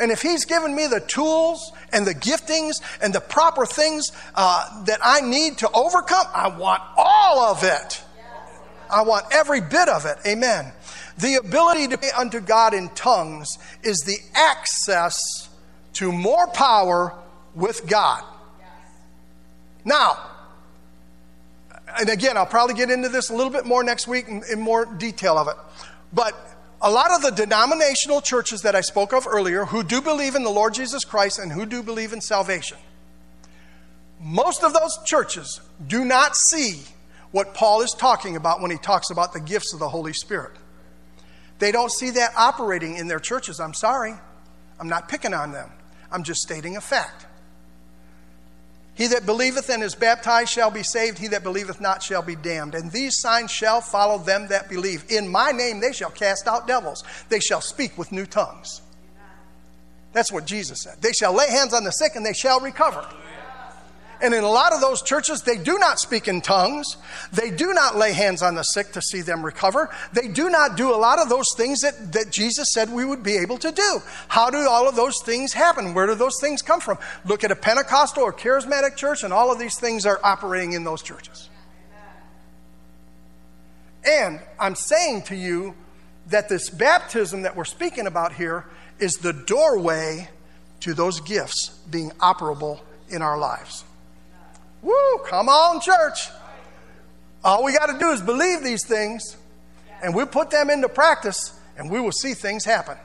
And if He's given me the tools and the giftings and the proper things uh, that I need to overcome, I want all of it. I want every bit of it. Amen. The ability to pray unto God in tongues is the access to more power with God. Now, and again, I'll probably get into this a little bit more next week in, in more detail of it. But a lot of the denominational churches that I spoke of earlier who do believe in the Lord Jesus Christ and who do believe in salvation, most of those churches do not see what Paul is talking about when he talks about the gifts of the Holy Spirit. They don't see that operating in their churches. I'm sorry. I'm not picking on them. I'm just stating a fact. He that believeth and is baptized shall be saved. He that believeth not shall be damned. And these signs shall follow them that believe. In my name they shall cast out devils. They shall speak with new tongues. That's what Jesus said. They shall lay hands on the sick and they shall recover. And in a lot of those churches, they do not speak in tongues. They do not lay hands on the sick to see them recover. They do not do a lot of those things that, that Jesus said we would be able to do. How do all of those things happen? Where do those things come from? Look at a Pentecostal or charismatic church, and all of these things are operating in those churches. And I'm saying to you that this baptism that we're speaking about here is the doorway to those gifts being operable in our lives. Woo, come on, church. All we got to do is believe these things, and we put them into practice, and we will see things happen.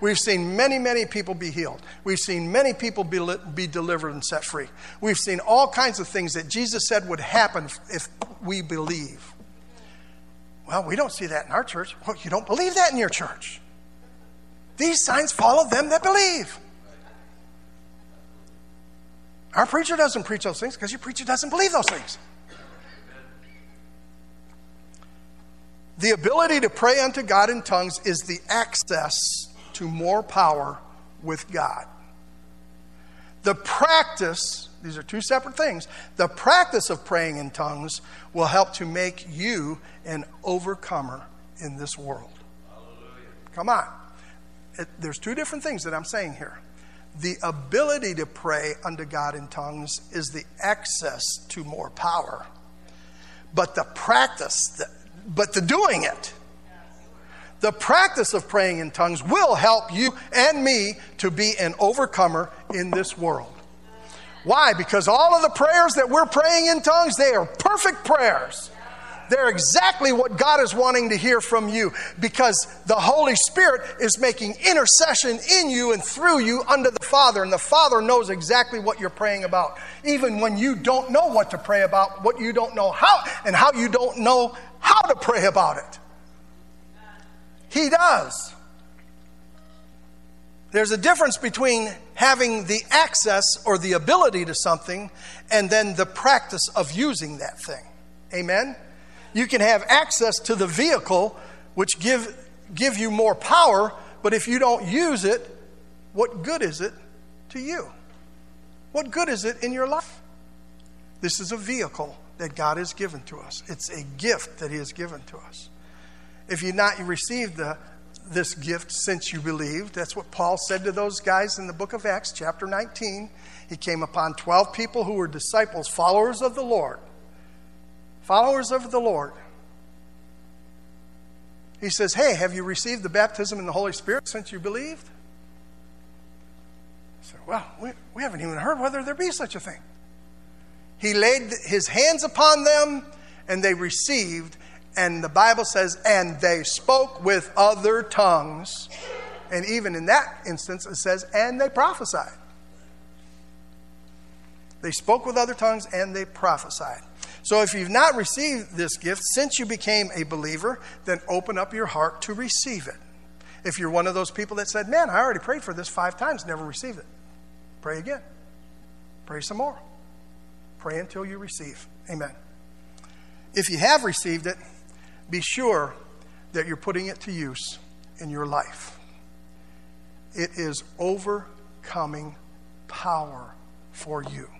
We've seen many, many people be healed. We've seen many people be, be delivered and set free. We've seen all kinds of things that Jesus said would happen if we believe. Well, we don't see that in our church. Well, you don't believe that in your church. These signs follow them that believe. Our preacher doesn't preach those things because your preacher doesn't believe those things. The ability to pray unto God in tongues is the access to more power with God. The practice, these are two separate things, the practice of praying in tongues will help to make you an overcomer in this world. Hallelujah. Come on. It, there's two different things that I'm saying here the ability to pray unto God in tongues is the access to more power. But the practice, the, but the doing it, the practice of praying in tongues will help you and me to be an overcomer in this world. Why? Because all of the prayers that we're praying in tongues, they are perfect prayers. They're exactly what God is wanting to hear from you because the Holy Spirit is making intercession in you and through you unto the Father. And the Father knows exactly what you're praying about. Even when you don't know what to pray about, what you don't know how, and how you don't know how to pray about it. He does. There's a difference between having the access or the ability to something and then the practice of using that thing. Amen? You can have access to the vehicle, which give, give you more power, but if you don't use it, what good is it to you? What good is it in your life? This is a vehicle that God has given to us. It's a gift that He has given to us. If you've not received the, this gift since you believed, that's what Paul said to those guys in the book of Acts, chapter 19. He came upon 12 people who were disciples, followers of the Lord followers of the Lord. He says, Hey, have you received the baptism in the Holy Spirit since you believed? I said, Well, we, we haven't even heard whether there be such a thing. He laid his hands upon them and they received, and the Bible says, and they spoke with other tongues. And even in that instance, it says, and they prophesied. They spoke with other tongues and they prophesied. So if you've not received this gift since you became a believer, then open up your heart to receive it. If you're one of those people that said, Man, I already prayed for this five times, never received it, pray again. Pray some more. Pray until you receive. Amen. If you have received it, be sure that you're putting it to use in your life. It is overcoming power for you.